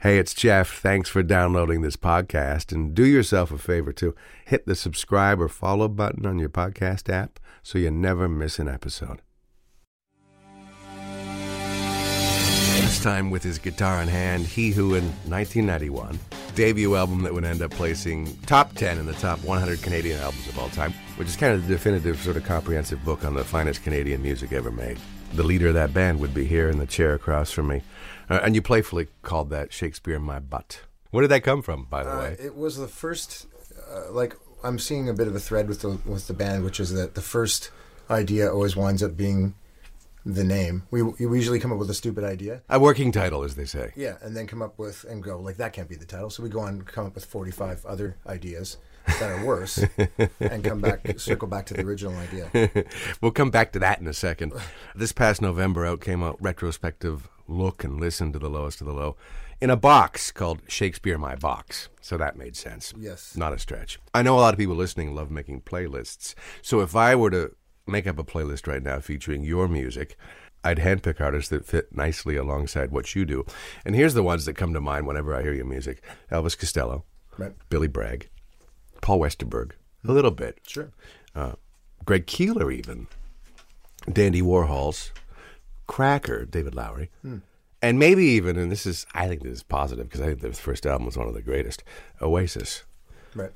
Hey, it's Jeff. Thanks for downloading this podcast. And do yourself a favor too. Hit the subscribe or follow button on your podcast app so you never miss an episode. This time with his guitar in hand, he who in 1991, debut album that would end up placing top 10 in the top 100 Canadian albums of all time, which is kind of the definitive sort of comprehensive book on the finest Canadian music ever made. The leader of that band would be here in the chair across from me. Uh, and you playfully called that Shakespeare My Butt. Where did that come from, by the Uh, way? it was the first, uh, like I'm seeing a bit of a thread with the with the band, which is that the first idea always winds up being the name. We we usually come up with a stupid idea, A working title, as they say. yeah, and then come up with and go like that can't be the title. So we go on and come up with 45 other ideas that are worse, and come back circle back to the original idea. we'll come back to that in a second. This past November out came a retrospective look and listen to the lowest of the low in a box called Shakespeare My Box. So that made sense. Yes. Not a stretch. I know a lot of people listening love making playlists. So if I were to make up a playlist right now featuring your music, I'd handpick artists that fit nicely alongside what you do. And here's the ones that come to mind whenever I hear your music Elvis Costello, Right. Billy Bragg, Paul Westerberg, a little bit. Sure. Uh, Greg Keelor, even Dandy Warhols, Cracker, David Lowery, hmm. and maybe even, and this is, I think this is positive because I think their first album was one of the greatest, Oasis. Right.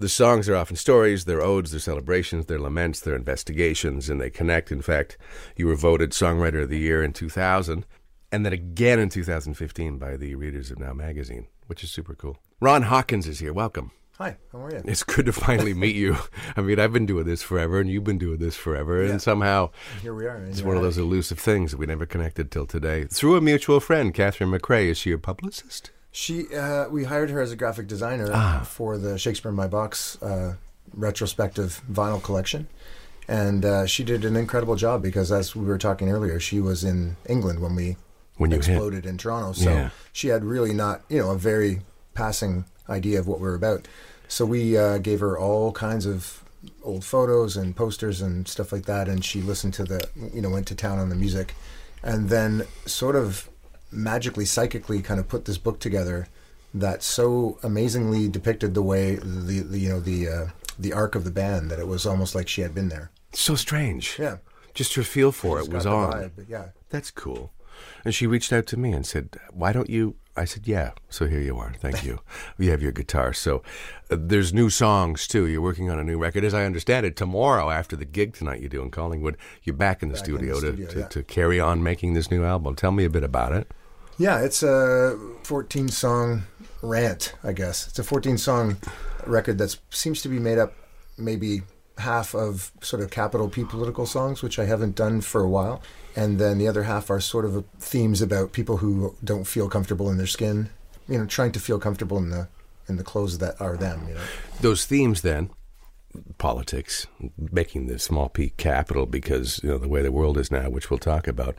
The songs are often stories, they're odes, they're celebrations, they're laments, they're investigations, and they connect. In fact, you were voted Songwriter of the Year in 2000, and then again in 2015 by the readers of Now magazine, which is super cool. Ron Hawkins is here. Welcome. Hi. How are you? It's good to finally meet you. I mean, I've been doing this forever, and you've been doing this forever, Yeah. and somehow Here we are. it's one of those elusive things that we never connected till today. Through a mutual friend, Catherine McRae. Is she a publicist? She, uh, we hired her as a graphic designer Ah. for the Shakespeare in My Box uh, retrospective vinyl collection, and uh, she did an incredible job because, as we were talking earlier, she was in England when we When you hit. exploded in Toronto, so Yeah. she had really not, you know, a very passing idea of what we were about. So we uh, gave her all kinds of old photos and posters and stuff like that, and she listened to the, you know, went to town on the music, and then sort of magically, psychically, kind of put this book together that so amazingly depicted the way the, the you know the uh, the arc of the band that it was almost like she had been there. So strange. Yeah, Just her feel for She's it was on. vibe, Yeah, That's cool. And she reached out to me and said, "Why don't you?" I said, "Yeah." So here you are. Thank you. you have your guitar. So uh, there's new songs too. You're working on a new record, as I understand it. Tomorrow, after the gig tonight you do in Collingwood, you're back in the Back in the studio, studio, to, to, yeah. to carry on making this new album. Tell me a bit about it. Yeah, it's a 14 song rant, I guess. It's a 14 song record that seems to be made up maybe half of sort of capital P political songs, which I haven't done for a while. And then the other half are sort of themes about people who don't feel comfortable in their skin, you know, trying to feel comfortable in the in the clothes that are them, you know. Those themes, then, politics, making the small p capital because you know the way the world is now, which we'll talk about.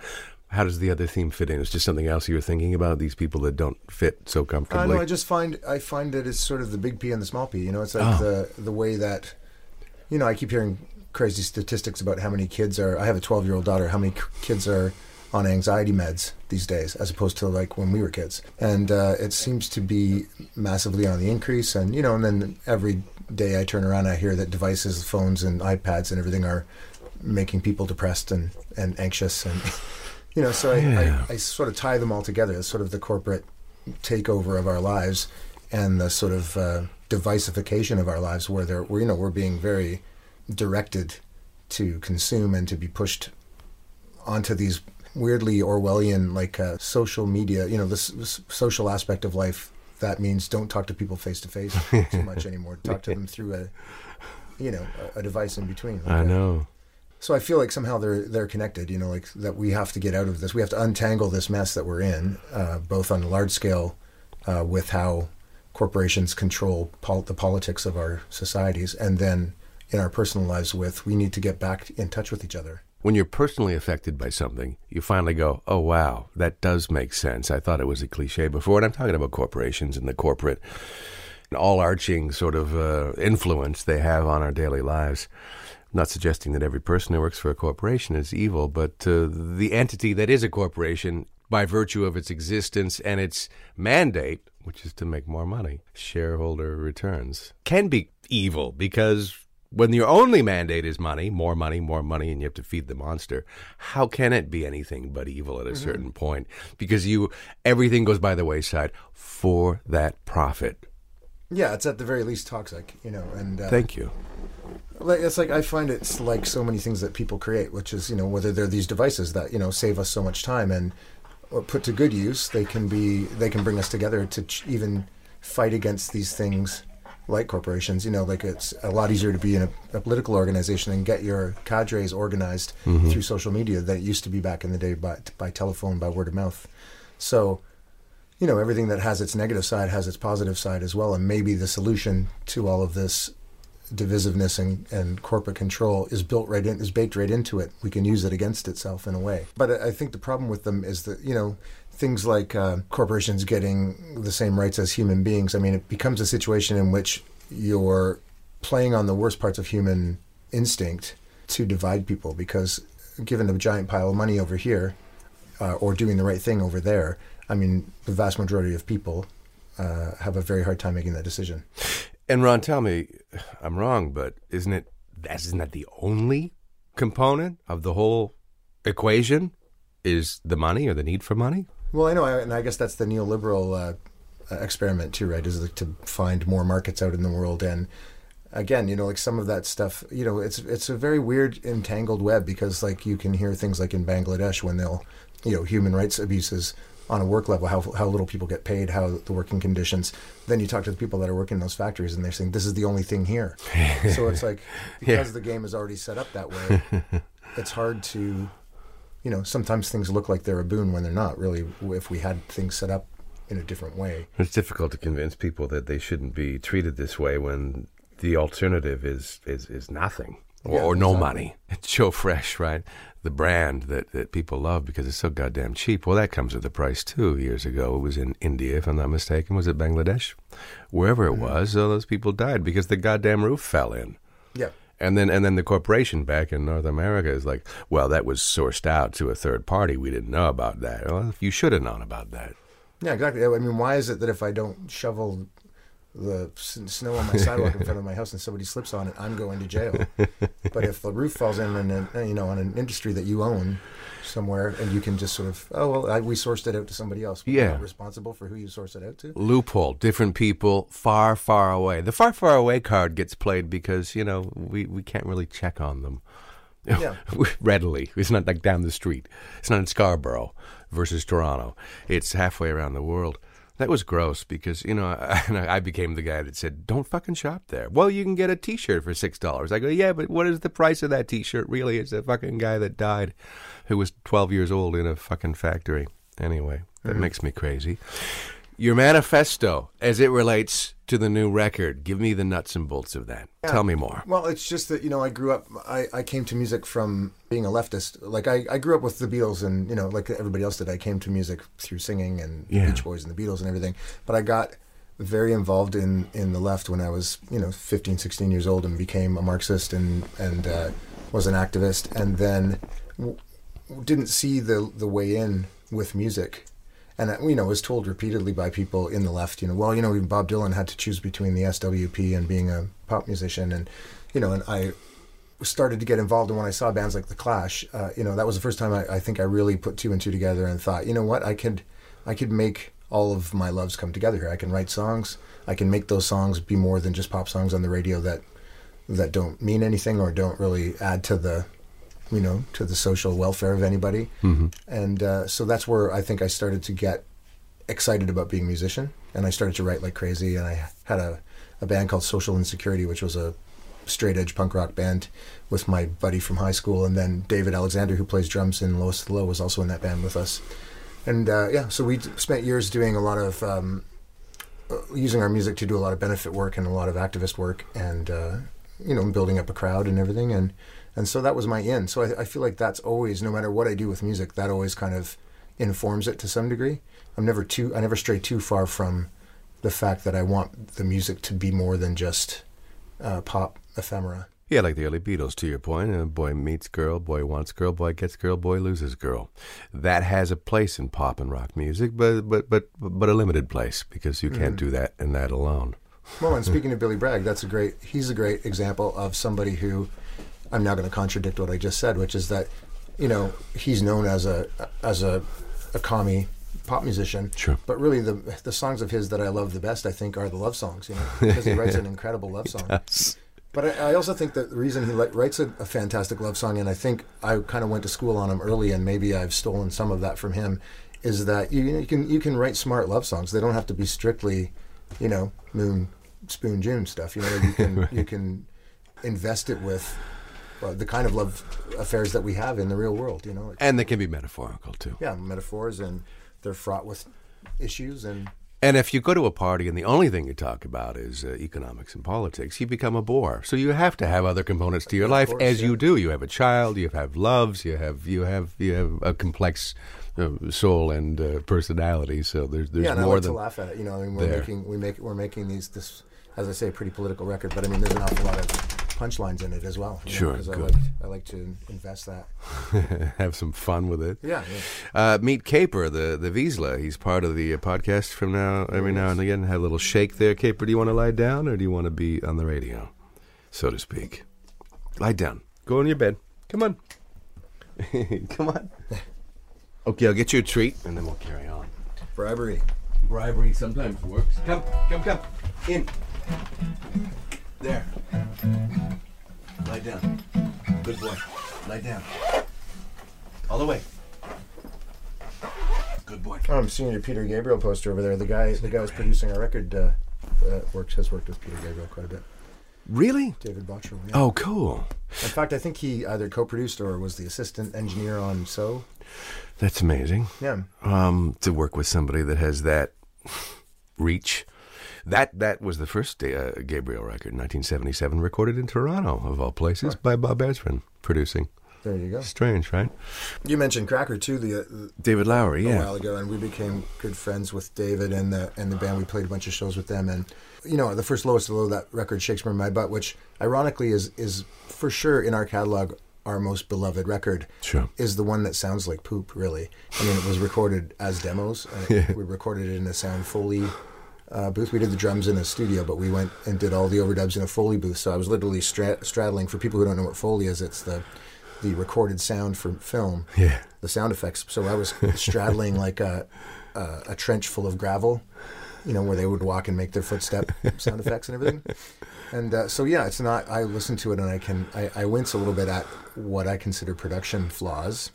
How does the other theme fit in? It's just something else you were thinking about. These people that don't fit so uh, comfortably. I know. I just find I find that it's sort of the big P and the small P. You know, it's like Oh. the the way that, you know, I keep hearing crazy statistics about how many kids are. I have a twelve year old daughter. How many kids are on anxiety meds these days, as opposed to like when we were kids, and uh, it seems to be massively on the increase. And you know, and then every day I turn around, I hear that devices, phones, and iPads and everything are making people depressed and and anxious and. You know, so I, Yeah. I, I sort of tie them all together as sort of the corporate takeover of our lives and the sort of uh, divisification of our lives where they're, you know, we're being very directed to consume and to be pushed onto these weirdly Orwellian, like uh, social media, you know, this, this social aspect of life. That means don't talk to people face to face too much anymore. Talk to them through a, you know, a, a device in between. I Like a- know. so I feel like somehow they're they're connected. You know, like that we have to get out of this. We have to untangle this mess that we're in, uh, both on a large scale, uh, with how corporations control pol- the politics of our societies, and then in our personal lives with we need to get back in touch with each other. When you're personally affected by something, you finally go, oh, wow, that does make sense. I thought it was a cliche before. And I'm talking about corporations and the corporate, and all arching sort of uh, influence they have on our daily lives. I'm not suggesting that every person who works for a corporation is evil, but uh, the entity that is a corporation by virtue of its existence and its mandate, which is to make more money, shareholder returns, can be evil because when your only mandate is money, more money, more money, and you have to feed the monster, how can it be anything but evil at a mm-hmm. certain point? Because you everything goes by the wayside for that profit. Yeah, it's at the very least toxic, you know. And uh, thank you. Like it's like I find it's like so many things that people create, which is you know whether they're these devices that you know save us so much time and put to good use, they can be they can bring us together to ch- even fight against these things like corporations. You know, like it's a lot easier to be in a, a political organization and get your cadres organized mm-hmm. through social media than it used to be back in the day by by telephone, by word of mouth. So you know everything that has its negative side has its positive side as well and maybe the solution to all of this divisiveness and, and corporate control is built right in is baked right into it we can use it against itself in a way but i think the problem with them is that you know things like uh, corporations getting the same rights as human beings i mean it becomes a situation in which you're playing on the worst parts of human instinct to divide people because given a giant pile of money over here uh, or doing the right thing over there I mean, the vast majority of people uh, have a very hard time making that decision. And Ron, tell me, I'm wrong, but isn't it isn't that the only component of the whole equation? Is the money or the need for money? Well, I know, and I guess that's the neoliberal uh, experiment too, right? Is to find more markets out in the world and again, you know, like some of that stuff, you know, it's it's a very weird entangled web because like you can hear things like in Bangladesh when they'll, you know, human rights abuses on a work level, how, how little people get paid, how the working conditions. Then you talk to the people that are working in those factories, and they're saying this is the only thing here. so it's like because yeah. the game is already set up that way, it's hard to, you know, sometimes things look like they're a boon when they're not. Really, if we had things set up in a different way, it's difficult to convince people that they shouldn't be treated this way when the alternative is is is nothing or, yeah, or no exactly. money. It's Joe Fresh, right? The brand that, that people love because it's so goddamn cheap. Well, that comes with a price too. Years ago, it was in India, if I'm not mistaken. Was it Bangladesh? Wherever it mm-hmm. was, all those people died because the goddamn roof fell in. Yeah. And then and then the corporation back in North America is like, well, that was sourced out to a third party. We didn't know about that. Well, you should have known about that. Yeah, exactly. I mean, why is it that if I don't shovel the snow on my sidewalk in front of my house and somebody slips on it, I'm going to jail. but if the roof falls in and uh, you know on an industry that you own somewhere and you can just sort of oh well I, we sourced it out to somebody else. We're yeah, responsible for who you source it out to. Loophole. Different people far far away. The far far away card gets played because you know we we can't really check on them. Yeah. readily. It's not like down the street. It's not in Scarborough versus Toronto. It's halfway around the world. That was gross because you know I, I, became the guy that said, "Don't fucking shop there." Well, you can get a T-shirt for six dollars. I go, "Yeah, but what is the price of that T-shirt? Really, it's a fucking guy that died, who was twelve years old in a fucking factory." Anyway, that mm-hmm. makes me crazy. Your manifesto, as it relates to the new record, give me the nuts and bolts of that. Yeah. Tell me more. Well, it's just that, you know, I grew up, I, I came to music from being a leftist. Like, I, I grew up with the Beatles, and, you know, like everybody else did, I came to music through singing and yeah. Beach Boys and the Beatles and everything. But I got very involved in, in the left when I was, you know, 15, 16 years old and became a Marxist and, and uh, was an activist. And then w- didn't see the, the way in with music and you know was told repeatedly by people in the left, you know, well, you know, even Bob Dylan had to choose between the SWP and being a pop musician, and you know, and I started to get involved, and when I saw bands like the Clash, uh, you know, that was the first time I, I, think I really put two and two together and thought, you know what, I could, I could make all of my loves come together here. I can write songs, I can make those songs be more than just pop songs on the radio that that don't mean anything or don't really add to the you know, to the social welfare of anybody. Mm-hmm. And uh, so that's where I think I started to get excited about being a musician. And I started to write like crazy. And I had a, a band called Social Insecurity, which was a straight edge punk rock band with my buddy from high school. And then David Alexander, who plays drums in Lowest the Low, was also in that band with us. And uh, yeah, so we spent years doing a lot of um, uh, using our music to do a lot of benefit work and a lot of activist work, and uh, you know, building up a crowd and everything. And and so that was my in. So I, I, feel like that's always, no matter what I do with music, that always kind of informs it to some degree. I'm never too, I never stray too far from the fact that I want the music to be more than just uh, pop ephemera. Yeah, like the early Beatles, to your point. A boy meets girl, boy wants girl, boy gets girl, boy loses girl. That has a place in pop and rock music, but but but but a limited place because you can't do that and that alone. Well, and speaking of Billy Bragg, that's a great. He's a great example of somebody who, I'm now going to contradict what I just said, which is that, you know, he's known as a as a, a commie pop musician. Sure. But really, the the songs of his that I love the best, I think, are the love songs. You know, because he writes an incredible love song. But I, I also think that the reason he li- writes a, a fantastic love song, and I think I kind of went to school on him early, and maybe I've stolen some of that from him, is that you, you can you can write smart love songs. They don't have to be strictly, you know, Moon Spoon June stuff. You know, you can you can invest it with uh, the kind of love affairs that we have in the real world. You know, And they can be metaphorical too. yeah, metaphors, and they're fraught with issues and. And if you go to a party and the only thing you talk about is uh, economics and politics, you become a bore. So you have to have other components to your life, course, as yeah. you do. You have a child, you have loves, you have you have you have a complex uh, soul and uh, personality. So there's there's yeah, and I more like than to laugh at it. You know, I mean, we're there. making we make we're making these this as I say, a pretty political record. But I mean, there's an awful lot of punchlines in it as well. sure, know, 'cause I good. like, I like to invest that. have some fun with it. Yeah, yeah. Uh, meet Caper, the the Vizsla. He's part of the uh, podcast from now every now and again. Have a little shake there, Caper. Do you want to lie down or do you want to be on the radio, so to speak? Lie down. Go in your bed. Come on. Come on. Okay, I'll get you a treat and then we'll carry on. bribery. Bribery sometimes works. Come, come, come. In. There. Lie down. Good boy. Lie down. All the way. Good boy. Oh, I'm seeing your Peter Gabriel poster over there. The guy, the guy who's producing our record, uh, uh, works has worked with Peter Gabriel quite a bit. Really? David Bottrill. Yeah. Oh, cool. In fact, I think he either co-produced or was the assistant engineer on So. That's amazing. Yeah. Um, to work with somebody that has that reach. That that was the first uh, Gabriel record, 1977, recorded in Toronto, of all places, by Bob Ezrin, producing. There you go. Strange, right? You mentioned Cracker too the, uh, David Lowery, a yeah. A while ago, and we became good friends with David and the and the band. We played a bunch of shows with them, and you know, the first lowest of low that record, Shakespeare in My Butt, which ironically is is for sure in our catalog our most beloved record. Sure. Is the one that sounds like poop, really. I mean, it was recorded as demos. And We recorded it in a Sound Foley uh, booth. We did the drums in a studio, but we went and did all the overdubs in a Foley booth. So I was literally stra- straddling. For people who don't know what Foley is, it's the the recorded sound for film Yeah. the sound effects. So I was straddling like a, a a trench full of gravel, you know, where they would walk and make their footstep sound effects and everything. And uh, so yeah, it's not. I listen to it and I can I, I wince a little bit at what I consider production flaws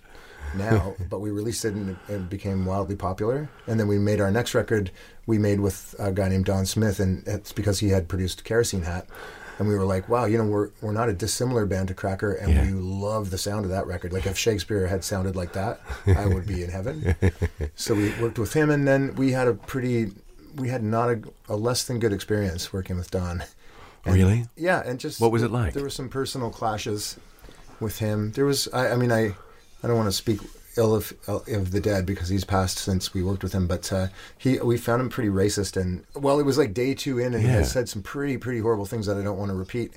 now. but we released it and it- it became wildly popular. And then we made our next record. We made with a guy named Don Smith, and it's because he had produced Kerosene Hat. And we were like, wow, you know, we're we're not a dissimilar band to Cracker, and Yeah. we love the sound of that record. Like if Shakespeare had sounded like that, I would be in heaven. so we worked with him, and then we had a pretty, we had not a, a less than good experience working with Don. And- Really? Yeah, and just What was it like? There were some personal clashes with him. There was, I, I mean, I, I don't want to speak ill of of the dead because he's passed since we worked with him, but uh, he, we found him pretty racist, and well, it was like day two in, and he had said some pretty pretty horrible things that I don't want to repeat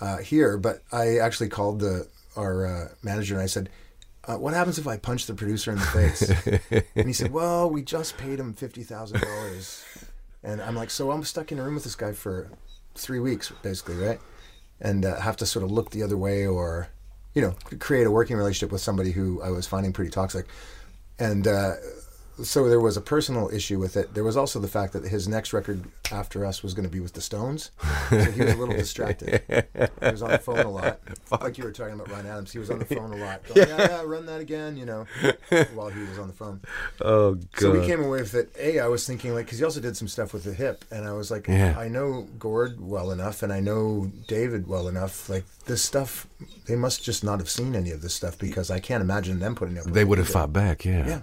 uh, here. But I actually called the our uh, manager and I said. Uh, what happens if I punch the producer in the face? and he said, "Well, we just paid him fifty thousand dollars." And I'm like, "So I'm stuck in a room with this guy for three weeks, basically, right? And uh, have to sort of look the other way, or you know, create a working relationship with somebody who I was finding pretty toxic." And uh, so there was a personal issue with it. There was also the fact that his next record after us was going to be with the Stones, so he was a little distracted. He was on the phone a lot, like you were talking about Ryan Adams. He was on the phone a lot, going, "Yeah, yeah, run that again," you know, while he was on the phone. Oh, God. So we came away with it. A, I was thinking like because he also did some stuff with the hip, and I was like, Yeah. I know Gord well enough, and I know David well enough. Like this stuff, they must just not have seen any of this stuff because I can't imagine them putting up. with they would have fought back, yeah. Yeah.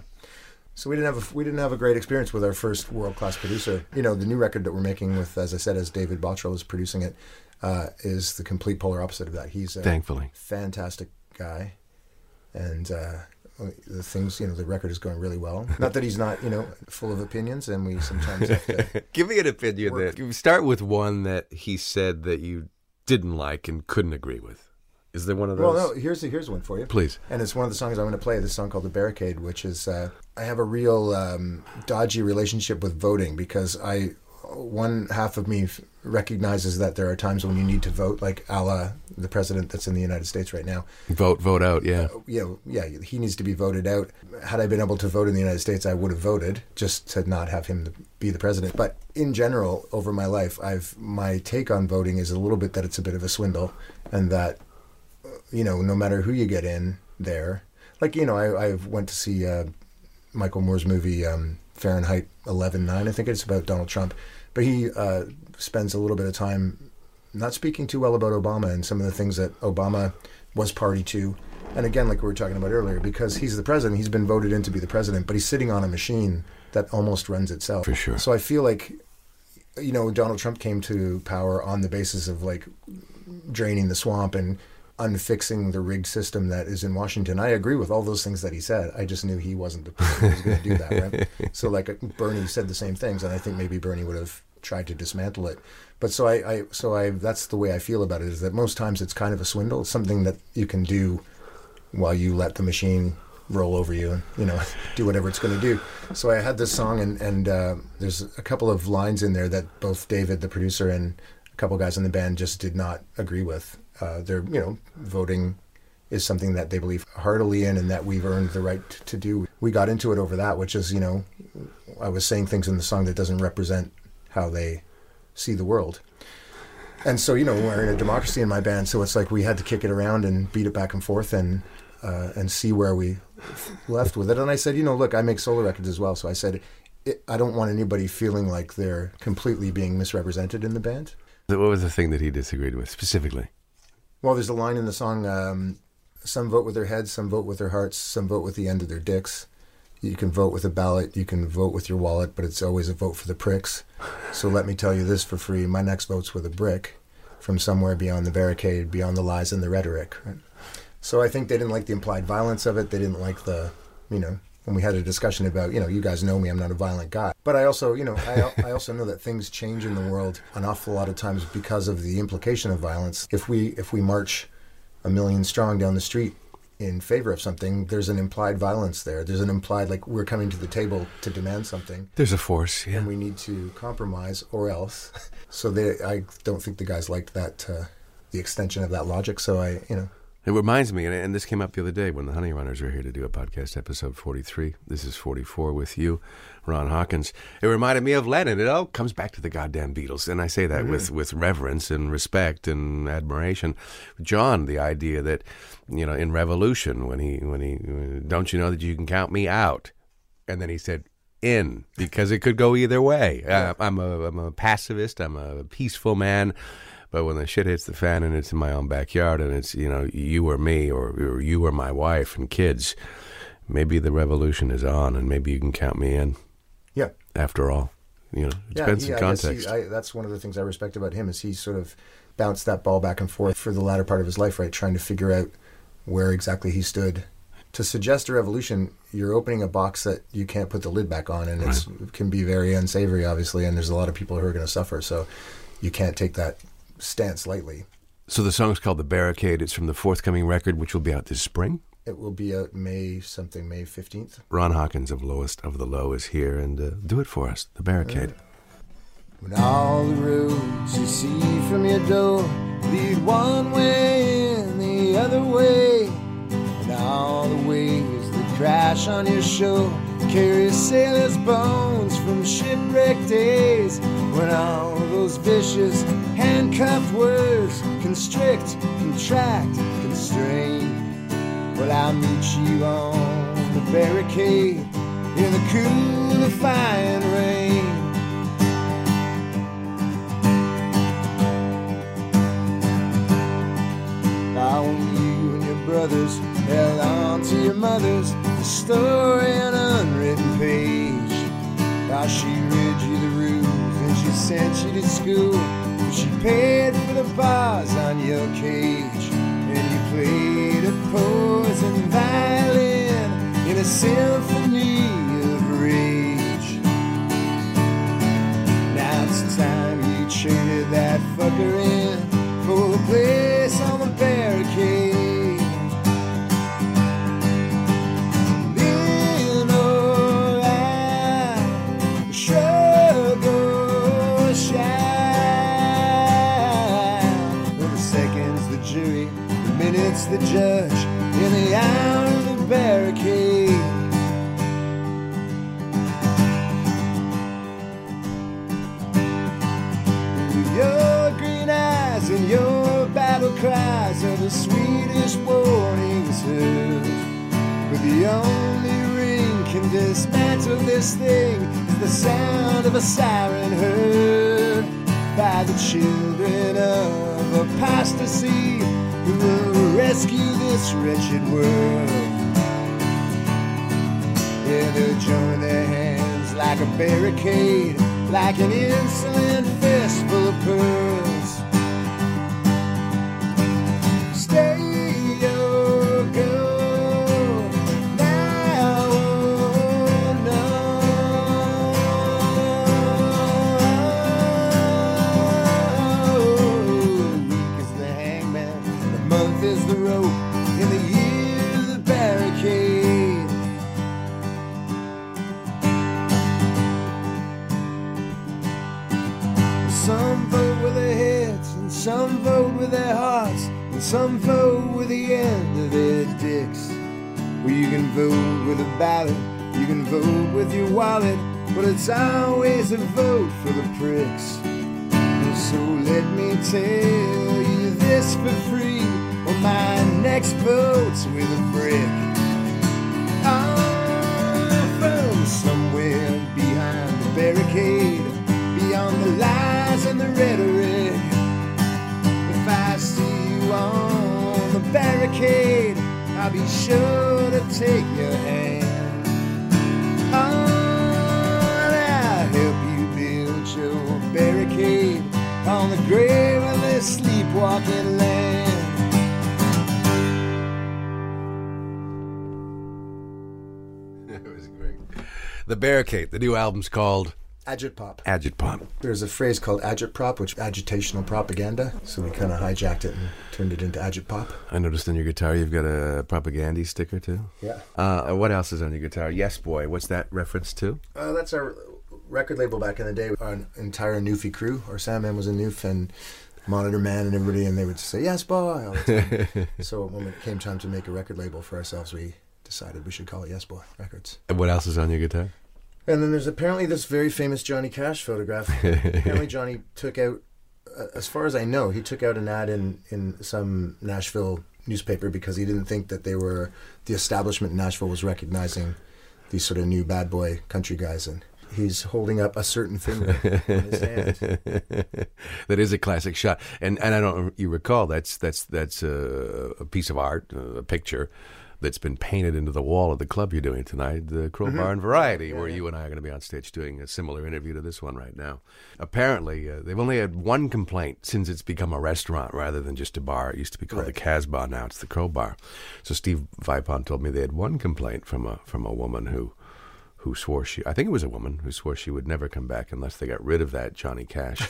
So we didn't have a we didn't have a great experience with our first world class producer. You know, the new record that we're making with, as I said, as David Bottrill is producing it, uh, is the complete polar opposite of that. He's a Thankfully. fantastic guy, and uh, the things you know, the record is going really well. Not that he's not you know full of opinions, and we sometimes have to. Give me an opinion Work. that start with one that he said that you didn't like and couldn't agree with? Is there one of those? Well, no. Here's here's one for you. Please. And it's one of the songs I'm going to play. This song called "The Barricade," which is uh, I have a real um, dodgy relationship with voting because I one half of me f- recognizes that there are times when you need to vote, like a la the president that's in the United States right now. Vote, vote out. Yeah. You know, yeah, he needs to be voted out. Had I been able to vote in the United States, I would have voted just to not have him be the president. But in general, over my life, I've my take on voting is a little bit that it's a bit of a swindle, and that you know, no matter who you get in there, like you know, I I went to see uh, Michael Moore's movie um, Fahrenheit 11.9, I think it's about Donald Trump, but he uh, spends a little bit of time not speaking too well about Obama and some of the things that Obama was party to. And again, like we were talking about earlier, because he's the president, he's been voted in to be the president, but he's sitting on a machine that almost runs itself. For sure. So I feel like, you know, Donald Trump came to power on the basis of like draining the swamp and unfixing the rigged system that is in Washington. I agree with all those things that he said. I just knew he wasn't the person who was going to do that, right? So like Bernie said the same things, and I think maybe Bernie would have tried to dismantle it. But so I, I so I that's the way I feel about it is that most times it's kind of a swindle. It's something that you can do while you let the machine roll over you and you know do whatever it's going to do. So I had this song and and uh, there's a couple of lines in there that both David, the producer, and a couple guys in the band just did not agree with. Uh, they're you know voting is something that they believe heartily in and that we've earned the right to do. We got into it over that, which is you know I was saying things in the song that doesn't represent how they see the world. And so, you know, we're in a democracy in my band, so it's like we had to kick it around and beat it back and forth and uh, and see where we left with it. And I said, you know, look, I make solo records as well, so I said, I don't want anybody feeling like they're completely being misrepresented in the band. What was the thing that he disagreed with specifically? Well, there's a line in the song: um, "Some vote with their heads, some vote with their hearts, some vote with the end of their dicks." You can vote with a ballot, you can vote with your wallet, but it's always a vote for the pricks. So let me tell you this for free: my next vote's with a brick from somewhere beyond the barricade, beyond the lies and the rhetoric. Right? So I think they didn't like the implied violence of it. They didn't like the, you know, when we had a discussion about, you know, you guys know me, I'm not a violent guy. But I also, you know, I, I also know that things change in the world an awful lot of times because of the implication of violence. If we if we march a million strong down the street in favor of something, there's an implied violence there. There's an implied like we're coming to the table to demand something There's a force, yeah. and we need to compromise or else. So they, I don't think the guys liked that, uh, the extension of that logic. So I, you know, It reminds me, and, this came up the other day when the Honey Runners were here to do a podcast, episode 43. This is 44 with you, Ron Hawkins. It reminded me of Lennon. It all comes back to the goddamn Beatles. And I say that with, with reverence and respect and admiration. John, the idea that, you know, in Revolution, when he, when he, don't you know that you can count me out? And then he said, in, because it could go either way. Uh, I'm, a, I'm a pacifist, I'm a peaceful man. But when the shit hits the fan and it's in my own backyard and it's, you know, you or me or, or you or my wife and kids, maybe the revolution is on and maybe you can count me in yeah, after all. You know, it depends he- on I guess he- context. I, that's one of the things I respect about him is he sort of bounced that ball back and forth for the latter part of his life, right? Trying to figure out where exactly he stood. To suggest a revolution, you're opening a box that you can't put the lid back on, and it's, it can be very unsavory, obviously. And there's a lot of people who are going to suffer, so you can't take that stance lately. so the song's called The Barricade. It's from the forthcoming record, which will be out this spring. It will be out May something, May 15th. Ron Hawkins of Lowest of the Low is here and uh, do it for us. The Barricade. When all the roads you see from your door lead one way and the other way, and all the waves that crash on your shore carry sailors' bones from shipwreck days. When all those vicious handcuffed words constrict, contract, constrain. Well, I'll meet you on the barricade in the cool, defiant rain. How you and your brothers held on to your mother's the story an unwritten page. How she read sent you to school. She paid for the bars on your cage. And you played a poison violin in a symphony of rage. Now it's time you traded that fucker in for a place on the barricade. The judge, in the hour of the barricade. Your green eyes and your battle cries are the sweetest warnings heard. But the only ring can dismantle this thing is the sound of a siren heard by the children of apostasy who rescue this wretched world. Yeah, they'll join their hands like a barricade, like an insolent fist full of pearls. Their hearts, and some vote with the end of their dicks. Well, you can vote with a ballot, you can vote with your wallet, but it's always a vote for the pricks. And So let me tell you this for free, well, my next vote's with a brick. Oh, from somewhere behind the barricade, beyond the lies and the rhetoric. On the barricade, I'll be sure to take your hand. Oh, I'll help you build your barricade on the grave of this sleepwalking land. it was great. The Barricade. The new album's called Agitpop. Agitpop. There's a phrase called agitprop, which agitational propaganda. So we kind of hijacked it and turned it into agitpop. I noticed on your guitar you've got a propaganda sticker too. Yeah. Uh, what else is on your guitar? Yes, boy. What's that reference to? Uh, that's our record label back in the day. Our entire Newfie crew. Our Sandman was a Newf and Monitor Man and everybody, and they would say yes, boy. All the time. so when it came time to make a record label for ourselves, we decided we should call it Yes Boy Records. And what else is on your guitar? And then there's apparently this very famous Johnny Cash photograph. apparently Johnny took out, uh, as far as I know, he took out an ad in in some Nashville newspaper because he didn't think that they were the establishment in Nashville was recognizing these sort of new bad boy country guys and. He's holding up a certain finger on his hand. that is a classic shot, and and I don't you recall that's that's that's a, a piece of art, a picture that's been painted into the wall of the club you're doing tonight, the Crowbar and Variety, where you and I are going to be on stage doing a similar interview to this one right now. Apparently, uh, they've only had one complaint since it's become a restaurant rather than just a bar. It used to be called the Casbah, now it's the Crowbar. So Steve Vipon told me they had one complaint from a from a woman who who swore she I think it was a woman who swore she would never come back unless they got rid of that Johnny Cash.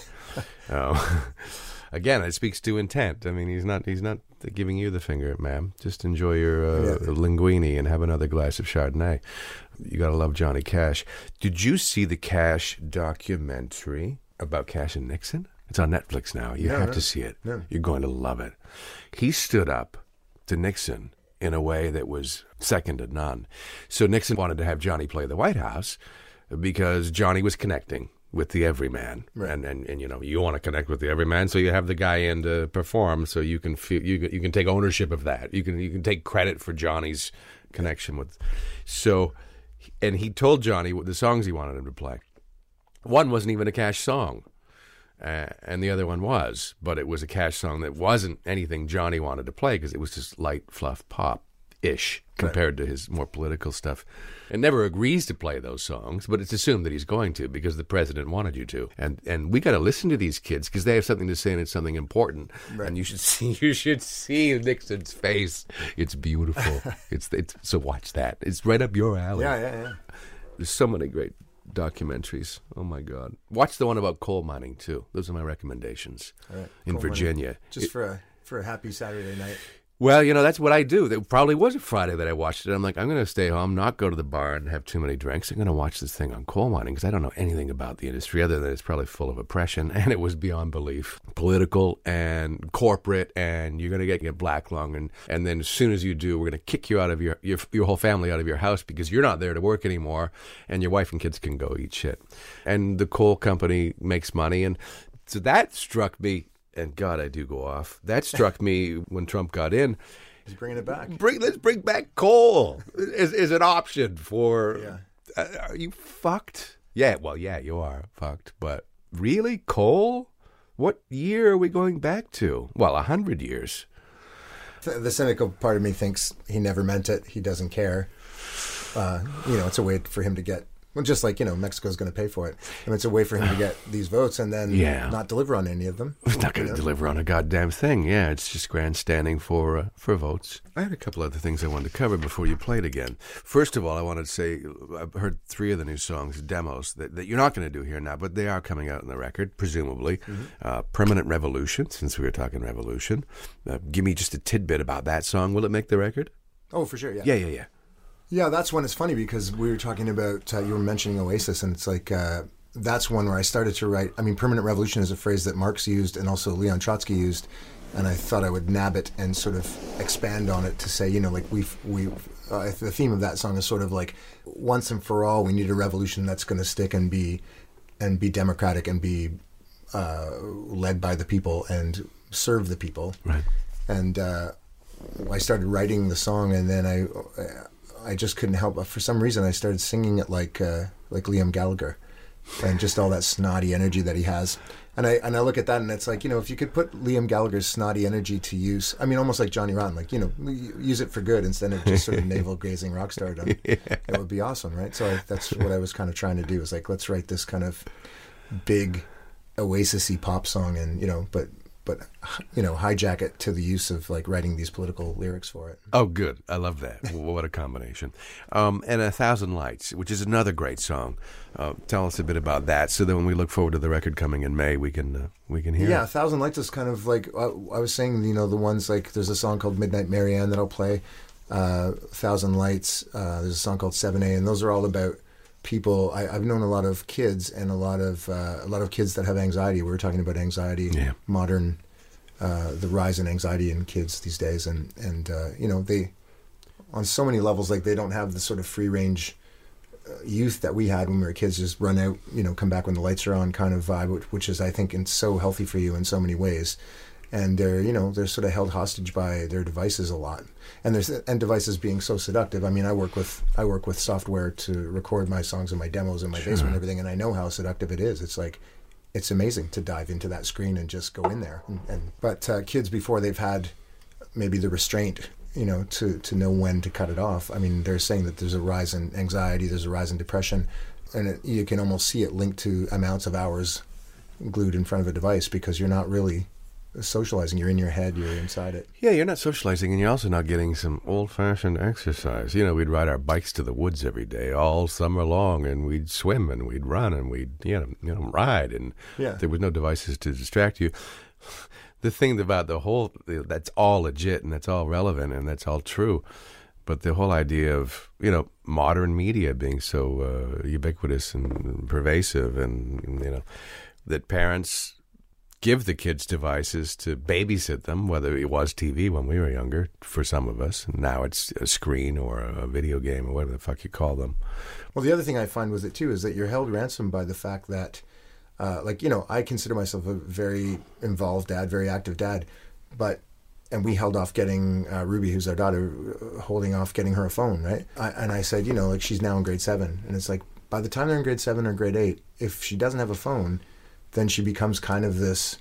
Oh. Again, it speaks to intent. I mean, he's not he's not giving you the finger, ma'am. Just enjoy your uh, linguine and have another glass of Chardonnay. You got to love Johnny Cash. Did you see the Cash documentary about Cash and Nixon? It's on Netflix now. You have to see it. You're going to love it. He stood up to Nixon in a way that was second to none. So Nixon wanted to have Johnny play the White House because Johnny was connecting with the everyman, and, and and you know you want to connect with the everyman, so you have the guy in to perform, so you can feel you can- you can take ownership of that. You can you can take credit for Johnny's connection with. So, and he told Johnny what the songs he wanted him to play. One wasn't even a Cash song. Uh, and the other one was, but it was a Cash song that wasn't anything Johnny wanted to play because it was just light fluff pop ish compared to his more political stuff. And never agrees to play those songs, but it's assumed that he's going to because the president wanted you to. And and we got to listen to these kids because they have something to say and it's something important. And you should see you should see Nixon's face. It's beautiful. it's it's so watch that. It's right up your alley. Yeah, yeah, yeah. There's so many great documentaries. Oh my God! Watch the one about coal mining too. Those are my recommendations right, in coal mining. Virginia. just It- for a for a happy Saturday night. Well, you know that's what I do. It probably was a Friday that I watched it. I'm like, I'm going to stay home, not go to the bar and have too many drinks. I'm going to watch this thing on coal mining because I don't know anything about the industry other than it's probably full of oppression, and it was beyond belief, political and corporate, and you're going to get get black lung, and and then as soon as you do, we're going to kick you out of your, your your whole family out of your house because you're not there to work anymore, and your wife and kids can go eat shit, and the coal company makes money, and so that struck me. And God, I do go off. That struck me when Trump got in He's bringing it back. bring let's bring back coal is is an option for Yeah. uh, are you fucked yeah well yeah you are fucked but really coal what year are we going back to well a hundred years The the cynical part of me thinks he never meant it. He doesn't care. Uh, you know, it's a way for him to get. Well, just like you know, Mexico's going to pay for it. And it's a way for him to get these votes and then Yeah. not deliver on any of them. It's not going to deliver on a goddamn thing. Yeah, it's just grandstanding for uh, for votes. I had a couple other things I wanted to cover before you played again. First of all, I wanted to say I've heard three of the new songs, demos that, that you're not going to do here now, but they are coming out in the record, presumably. Uh, Permanent Revolution, since we were talking revolution. Uh, give me just a tidbit about that song. Will it make the record? Oh, for sure. Yeah. Yeah, yeah, yeah. Yeah, that's when it's funny because we were talking about uh, you were mentioning Oasis, and it's like uh, that's one where I started to write. I mean, permanent revolution is a phrase that Marx used and also Leon Trotsky used, and I thought I would nab it and sort of expand on it to say, you know, like we've we. Uh, the theme of that song is sort of like once and for all, we need a revolution that's going to stick and be and be democratic and be uh, led by the people and serve the people. Right. And uh, I started writing the song, and then I I just couldn't help. But for some reason, I started singing it like uh, like Liam Gallagher, and just all that snotty energy that he has. And I and I look at that, and it's like you know, if you could put Liam Gallagher's snotty energy to use, I mean, almost like Johnny Rotten, like you know, use it for good instead of just sort of navel gazing rock stardom. It would be awesome, right? So I, that's what I was kind of trying to do. Is like let's write this kind of big oasisy pop song, and you know, but but you know, hijack it to the use of like writing these political lyrics for it. Oh, good. I love that. What a combination. Um, and A Thousand Lights, which is another great song. Uh, tell us a bit about that so that when we look forward to the record coming in May, we can uh, we can hear Yeah, it. Thousand Lights is kind of like uh, I was saying. You know, the ones like there's a song called Midnight Marianne that I'll play. Uh, Thousand Lights. Uh, there's a song called Seven A, and those are all about people. I, I've known a lot of kids and a lot of uh, a lot of kids that have anxiety. We were talking about anxiety, Yeah. modern, uh, the rise in anxiety in kids these days, and and uh, you know they, on so many levels, like they don't have the sort of free range uh, youth that we had when we were kids just run out you know come back when the lights are on kind of vibe which, which is i think in so healthy for you in so many ways and they're you know they're sort of held hostage by their devices a lot. And there's and devices being so seductive. I mean i work with i work with software to record my songs and my demos in my basement and everything and i know how seductive it is. It's like it's amazing to dive into that screen and just go in there. And, and but uh, kids before they've had maybe the restraint you know to to know when to cut it off i mean they're saying that there's a rise in anxiety there's a rise in depression and it, you can almost see it linked to amounts of hours glued in front of a device because you're not really socializing you're in your head you're inside it Yeah, you're not socializing, and you're also not getting some old-fashioned exercise. You know, we'd ride our bikes to the woods every day, all summer long, and we'd swim and we'd run and we'd you know, you know ride, and Yeah. there was no devices to distract you. The thing about the whole that's all legit and that's all relevant and that's all true, but the whole idea of you know modern media being so uh, ubiquitous and pervasive, and you know that parents give the kids devices to babysit them, whether it was TV when we were younger, for some of us. Now it's a screen or a video game or whatever the fuck you call them. Well, the other thing I find with it too is that you're held ransom by the fact that, uh, like you know, I consider myself a very involved dad, very active dad, but and we held off getting uh, Ruby, who's our daughter, holding off getting her a phone, right? I, and I said, you know, like she's now in grade seven, and it's like by the time they're in grade seven or grade eight, if she doesn't have a phone, then she becomes kind of this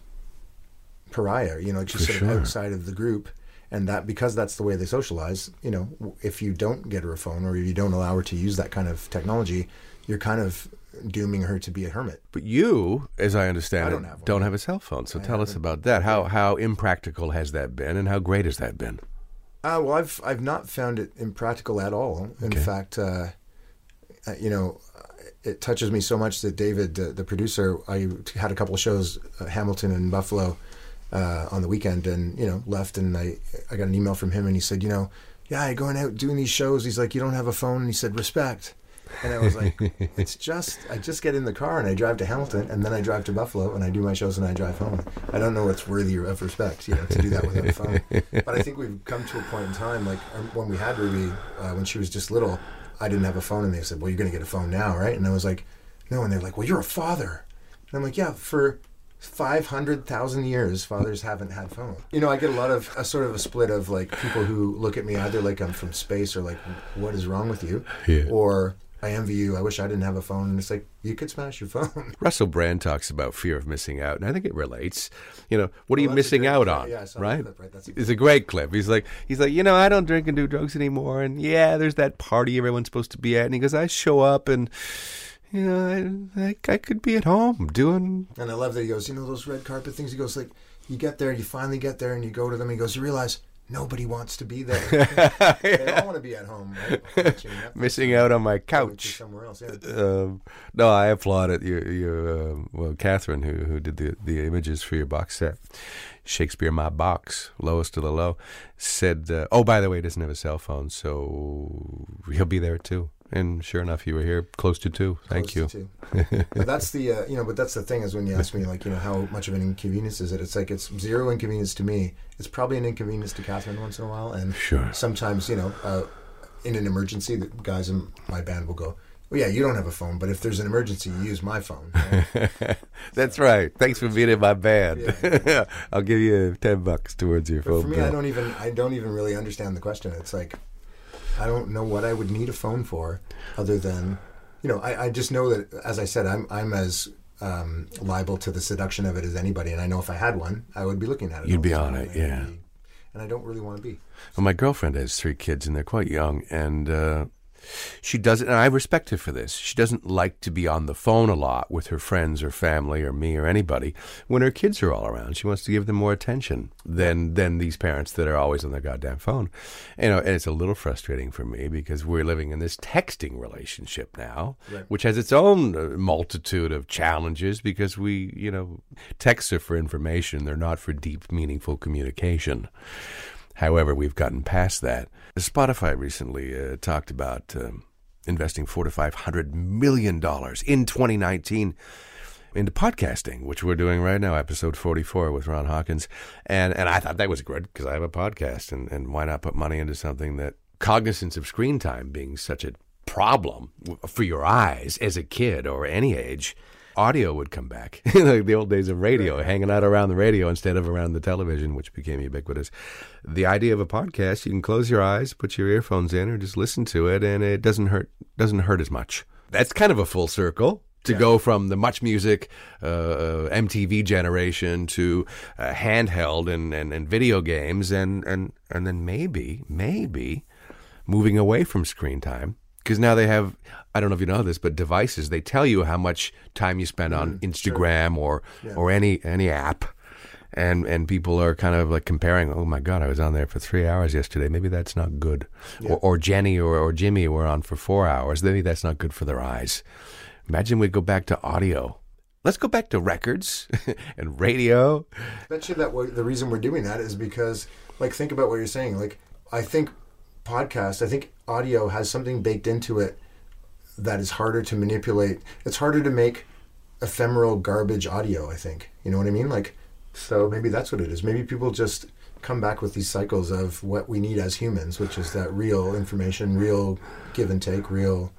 pariah, you know, like she's For sort of outside of the group. And that because that's the way they socialize, you know, if you don't get her a phone or you don't allow her to use that kind of technology, you're kind of dooming her to be a hermit. But you, as I understand I it, don't have don't have a cell phone. So I tell us haven't. about that. How how impractical has that been, and how great has that been? Uh, well, I've I've not found it impractical at all. In Okay. fact, uh, uh, you know, it touches me so much that David, uh, the producer, I had a couple of shows, uh, Hamilton and Buffalo, uh, on the weekend, and you know left, and I I got an email from him, and he said, you know, yeah, going out doing these shows. He's like, you don't have a phone, and he said, respect. And I was like, it's just, I just get in the car and I drive to Hamilton and then I drive to Buffalo and I do my shows and I drive home. I don't know what's worthy of respect, you know, to do that without a phone. But I think we've come to a point in time, like um, when we had Ruby, uh, when she was just little, I didn't have a phone and they said, well, you're going to get a phone now, right? And I was like, no. And they're like, well, you're a father. And I'm like, yeah, for 500,000 years, fathers haven't had phones. You know, I get a lot of a sort of a split of like people who look at me either like I'm from space or like, what is wrong with you? Yeah. Or I envy you. I wish I didn't have a phone. And it's like, you could smash your phone. Russell Brand talks about fear of missing out, and I think it relates. You know, what are you Well, that's a missing out clip. on? Yeah, I saw that right? clip, right? A- it's a great clip. He's like, he's like, you know, I don't drink and do drugs anymore, and yeah, there's that party everyone's supposed to be at, and he goes, I show up, and you know, I, I, I could be at home doing. And I love that he goes, you know, those red carpet things. He goes, like, you get there, you finally get there, and you go to them. He goes, you realize nobody wants to be there. They all want to be at home, right? Missing out on my to couch. somewhere else. Yeah. Um, no, I applaud it. You, you, uh, well, Catherine, who who did the the images for your box set, Shakespeare, my Butt, lowest of the low, said, uh, "Oh, by the way, he doesn't have a cell phone, so he'll be there too." And sure enough, you were here close to two. Thank Close you. to two. but that's the uh, you know, but that's the thing is when you ask me like you know how much of an inconvenience is it? It's like it's zero inconvenience to me. It's probably an inconvenience to Catherine once in a while, and Sure. sometimes you know, uh, in an emergency, the guys in my band will go. Well, yeah, you don't have a phone, but if there's an emergency, you use my phone. right? That's right. Thanks for being in my band. I'll give you ten bucks towards your But phone for me, bill. I don't even I don't even really understand the question. It's like I don't know what I would need a phone for, other than you know I, I just know that as I said I'm I'm as um, liable to the seduction of it as anybody, and I know if I had one, I would be looking at it. You'd be on it, yeah. be- And I don't really want to be. Well, my girlfriend has three kids, and they're quite young, and uh, she doesn't. And I respect her for this. She doesn't like to be on the phone a lot with her friends or family or me or anybody when her kids are all around. She wants to give them more attention than than these parents that are always on their goddamn phone. You know, and it's a little frustrating for me because we're living in this texting relationship now, Right. which has its own uh, multitude of challenges because we, you know, texts are for information; they're not for deep, meaningful communication. However, we've gotten past that. Spotify recently uh, talked about um, investing four to five hundred million dollars in 2019 into podcasting, which we're doing right now, episode 44 with Ron Hawkins. And and I thought that was good because I have a podcast, and, and why not put money into something that cognizance of screen time being such a problem for your eyes as a kid or any age. Audio would come back, like the old days of radio, hanging out around the radio instead of around the television, which became ubiquitous. The idea of a podcast, you can close your eyes, put your earphones in, or just listen to it, and it doesn't hurt doesn't hurt as much. That's kind of a full circle to go from the much music uh, uh, MTV generation to uh, handheld and, and, and video games, and, and and then maybe maybe moving away from screen time because now they have I don't know if you know this, but devices they tell you how much time you spend on mm-hmm. Instagram or or any any app. And and people are kind of like comparing. Oh my God, I was on there for three hours yesterday. Maybe that's not good. Or, or Jenny or, or Jimmy were on for four hours. Maybe that's not good for their eyes. Imagine we go back to audio. Let's go back to records and radio. bet you that the reason we're doing that is because like think about what you're saying like i think podcast i think audio has something baked into it that is harder to manipulate. It's harder to make ephemeral garbage audio i think. You know what i mean? Like so maybe that's what it is. Maybe people just come back with these cycles of what we need as humans which is that real information real give and take real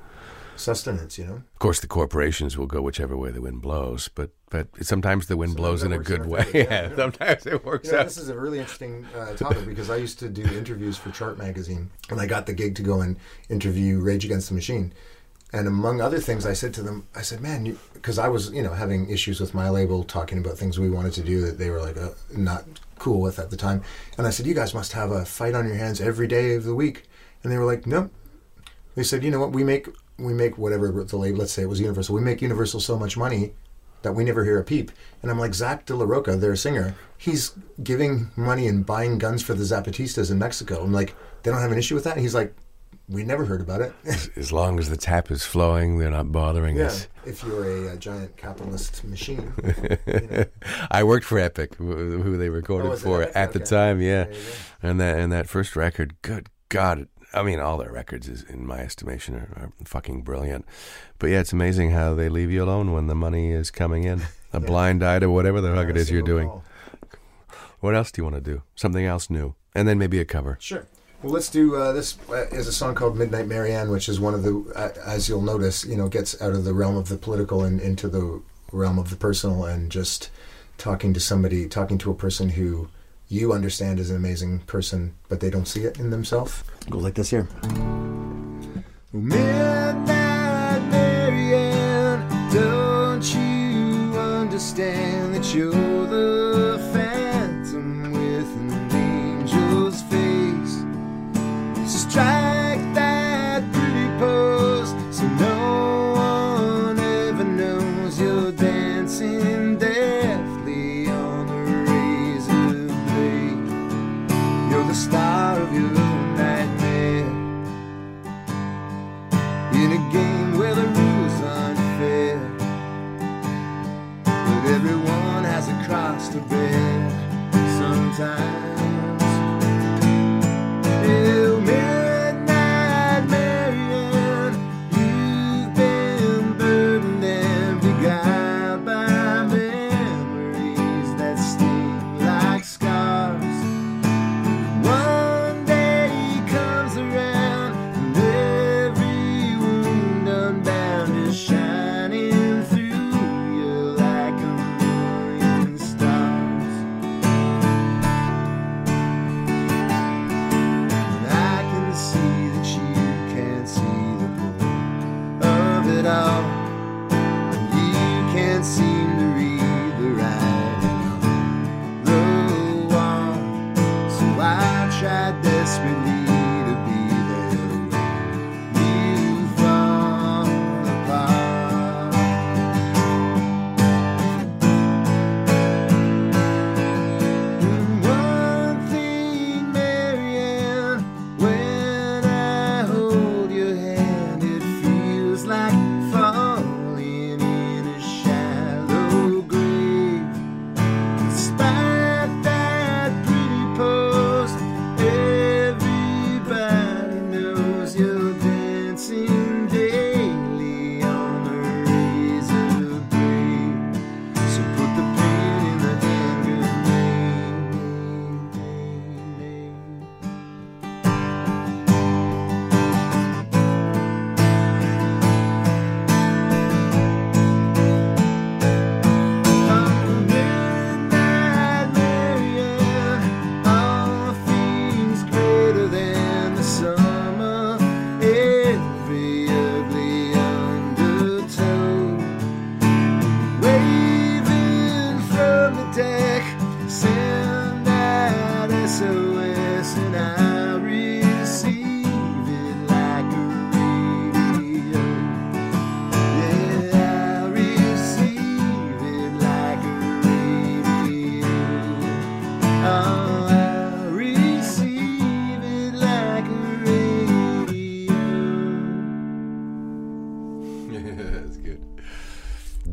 sustenance you know? Of course, the corporations will go whichever way the wind blows, but but sometimes the wind blows in a good way. Yeah, yeah. sometimes it works You know, out. this is a really interesting uh, topic because I used to do interviews for Chart Magazine, and I got the gig to go and interview Rage Against the Machine. And among other things, I said to them, I said, "Man, because I was, you know, having issues with my label, talking about things we wanted to do that they were like uh, not cool with at the time." And I said, "You guys must have a fight on your hands every day of the week." And they were like, "Nope." They said, "You know what? We make we make whatever the label. Let's say it was Universal. We make Universal so much money that we never hear a peep. And I'm like, Zack de la Rocha, their singer, he's giving money and buying guns for the Zapatistas in Mexico. I'm like, they don't have an issue with that? And he's like, we never heard about it. As long as the tap is flowing, they're not bothering yeah, us. if you're a, uh giant capitalist machine. I worked for Epic, who they recorded Oh, for Epic? at the time. Yeah, you and that and that first record, good God! I mean, all their records, is, in my estimation, are, are fucking brilliant. But yeah, it's amazing how they leave you alone when the money is coming in. A blind eye to whatever the fuck it you're doing. call. What else do you want to do? Something else new, and then maybe a cover. Sure. Well, let's do uh, this. Uh, is a song called "Midnight Marianne," which is one of the, uh, as you'll notice, you know, gets out of the realm of the political and into the realm of the personal, and just talking to somebody, talking to a person who you understand is an amazing person, but they don't see it in themselves. Goes like this here. Midnight Marianne, don't you understand that you're sometimes.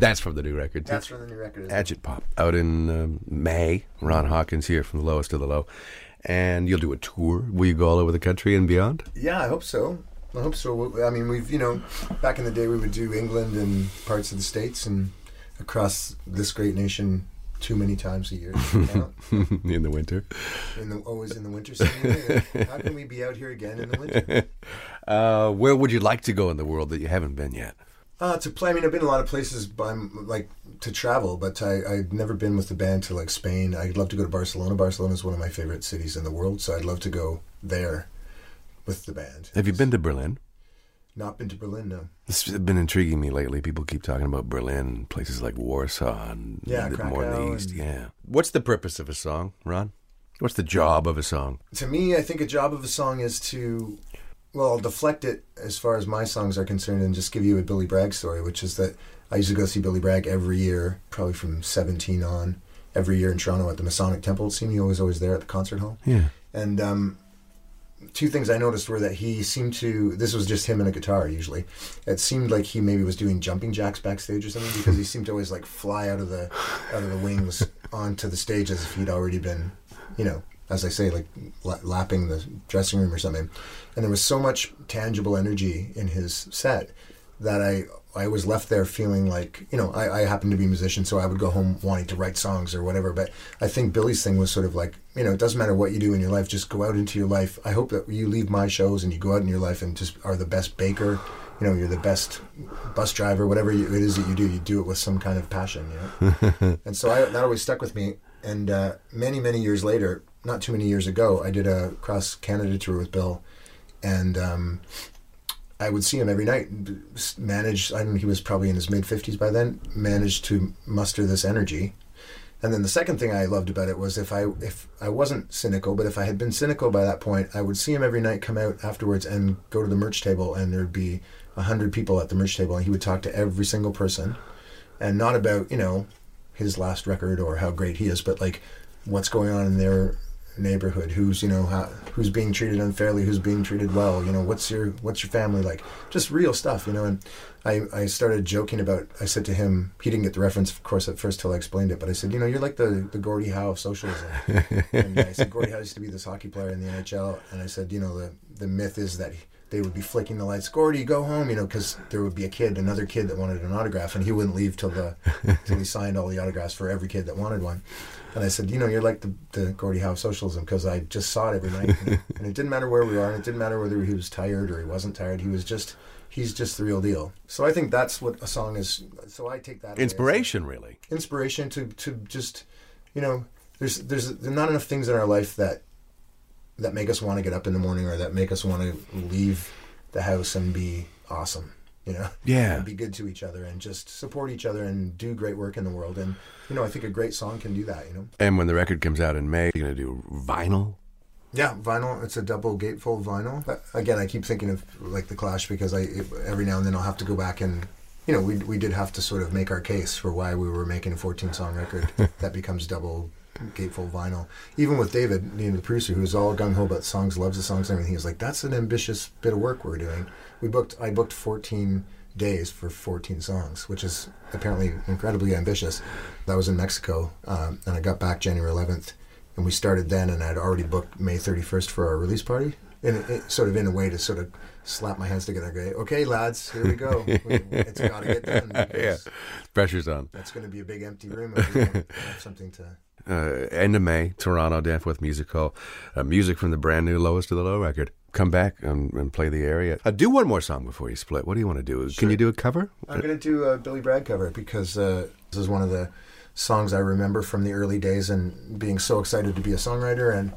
That's from the new record. That's from the new record. Agitpop out in um, May. Ron Hawkins here from the lowest of the low, and you'll do a tour. Will you go all over the country and beyond? Yeah, I hope so. I hope so. I mean, we've you know, back in the day, we would do England and parts of the states and across this great nation too many times a year. in the winter. in the, always in the winter. season. How can we be out here again in the winter? Uh, where would you like to go in the world that you haven't been yet? Uh, to play. I mean, I've been a lot of places, but I'm like to travel, but I, I've never been with the band to like Spain. I'd love to go to Barcelona. Barcelona is one of my favorite cities in the world, so I'd love to go there with the band. Have you been to Berlin? Not been to Berlin, no. This has been intriguing me lately. People keep talking about Berlin, places like Warsaw, and Yeah, the- more in the east. and- Yeah. What's the purpose of a song, Ron? What's the job of a song? To me, I think a job of a song is to, well, I'll deflect it as far as my songs are concerned and just give you a Billy Bragg story, which is that I used to go see Billy Bragg every year, probably from 17 on, every year in Toronto at the Masonic Temple. See me always, always there at the concert hall. Yeah. And um, two things I noticed were that he seemed to. This was just him and a guitar usually. It seemed like he maybe was doing jumping jacks backstage or something because he seemed to always like fly out of the out of the wings onto the stage as if he'd already been, you know, as I say, like la- lapping the dressing room or something. And there was so much tangible energy in his set that I I was left there feeling like you know I, I happen to be a musician, so I would go home wanting to write songs or whatever. But I think Billy's thing was sort of like you know it doesn't matter what you do in your life, just go out into your life. I hope that you leave my shows and you go out in your life and just are the best baker. You know, you're the best bus driver, whatever you, it is that you do. You do it with some kind of passion. You know, and so I, that always stuck with me. And uh, many many years later, not too many years ago, I did a cross Canada tour with Bill, and. Um, I would see him every night. Manage. I mean, he was probably in his mid fifties by then. Managed to muster this energy, and then the second thing I loved about it was if I if I wasn't cynical, but if I had been cynical by that point, I would see him every night come out afterwards and go to the merch table, and there'd be a hundred people at the merch table, and he would talk to every single person, and not about you know his last record or how great he is, but like what's going on in their neighborhood who's you know how, who's being treated unfairly who's being treated well you know what's your what's your family like? Just real stuff you know and i i started joking about i said to him he didn't get the reference of course at first till i explained it but i said you know you're like the the gordie howe of socialism. And i said gordie howe used to be this hockey player in the nhl and i said you know the the myth is that they would be flicking the lights. Gordie, go home, you know, because there would be a kid, another kid that wanted an autograph, and he wouldn't leave till the till he signed all the autographs for every kid that wanted one. And I said, you know, you're like the, the Gordie Howe of socialism because I just saw it every night, and, and it didn't matter where we are, and it didn't matter whether he was tired or he wasn't tired. He was just he's just the real deal. So I think that's what a song is. So I take that Inspiration, really. inspiration to to just you know there's there's there's not enough things in our life that that make us want to get up in the morning or that make us want to leave the house and be awesome you know? Yeah. and be good to each other and just support each other and do great work in the world. And you know i think a great song can do that you know? And when the record comes out in May, you're going to do vinyl? yeah vinyl. It's a double gatefold vinyl. But again i keep thinking of like the clash because i it, every now and then i'll have to go back and you know we, we did have to sort of make our case for why we were making a 14 song record that becomes double gatefold vinyl. Even with david you know, the producer who's all gung-ho about songs loves the songs and everything he was like that's an ambitious bit of work we're doing. We booked i booked 14 days for 14 songs which is apparently incredibly ambitious. That was in mexico um, and i got back january 11th and we started then and i'd already booked may 31st for our release party and it, it, sort of in a way to sort of slap my hands together and go okay lads here we go it's got to get done yeah. Pressure's on. that's going to be a big empty room and we want to have something to Uh, end of May, Toronto, Danforth Music Hall. Uh, music from the brand new Lowest of the Low record. Come back and, and play the area. Uh, do one more song before you split. What do you want to do? Can you do a cover? I'm going to do a Billy Bragg cover because uh, this is one of the songs I remember from the early days and being so excited to be a songwriter. And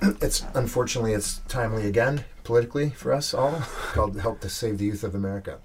it's unfortunately it's timely again politically for us all called "Help to Save the Youth of America."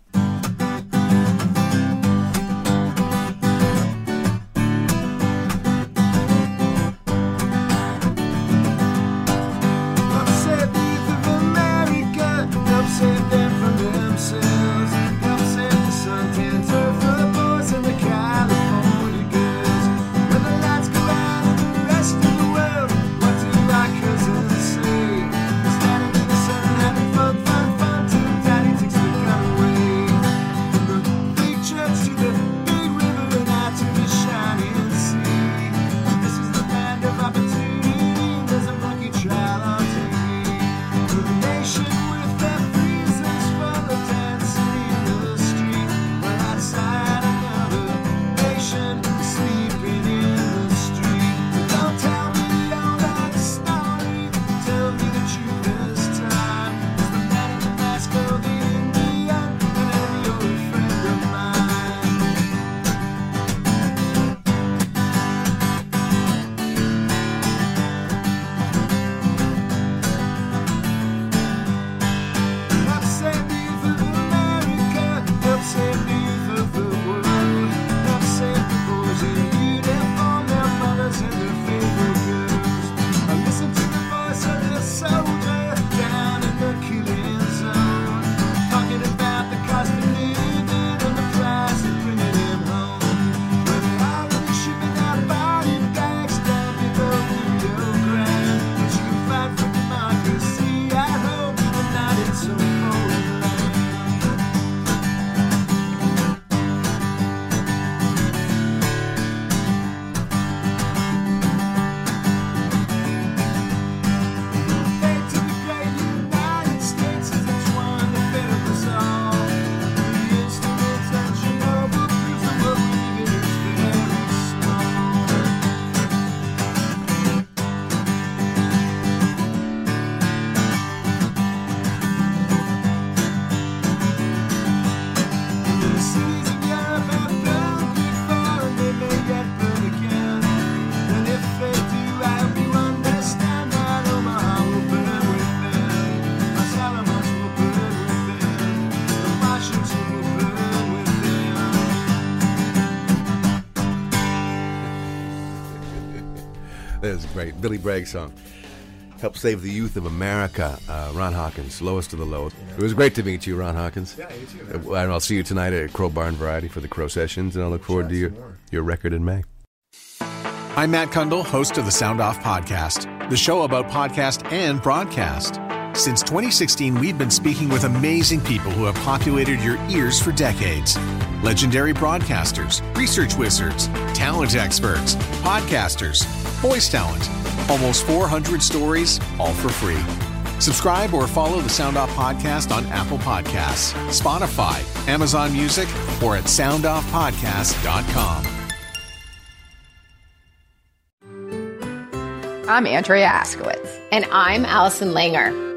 That. Billy Bragg song. Help save the youth of America. Uh, Ron Hawkins, lowest of the low. It was great to meet you, Ron Hawkins. Yeah, you too, Uh, And I'll see you tonight at Crow Barn Variety for the Crow Sessions, and I look forward to your, more. your record in May. I'm Matt Cundill, host of the Sound Off Podcast, the show about podcast and broadcast. Since 2016, we've been speaking with amazing people who have populated your ears for decades. Legendary broadcasters, research wizards, talent experts, podcasters, voice talent. Almost 400 stories, all for free. Subscribe or follow the Sound Off Podcast on Apple Podcasts, Spotify, Amazon Music, or at soundoffpodcast.com. I'm Andrea Askowitz. And I'm Allison Langer.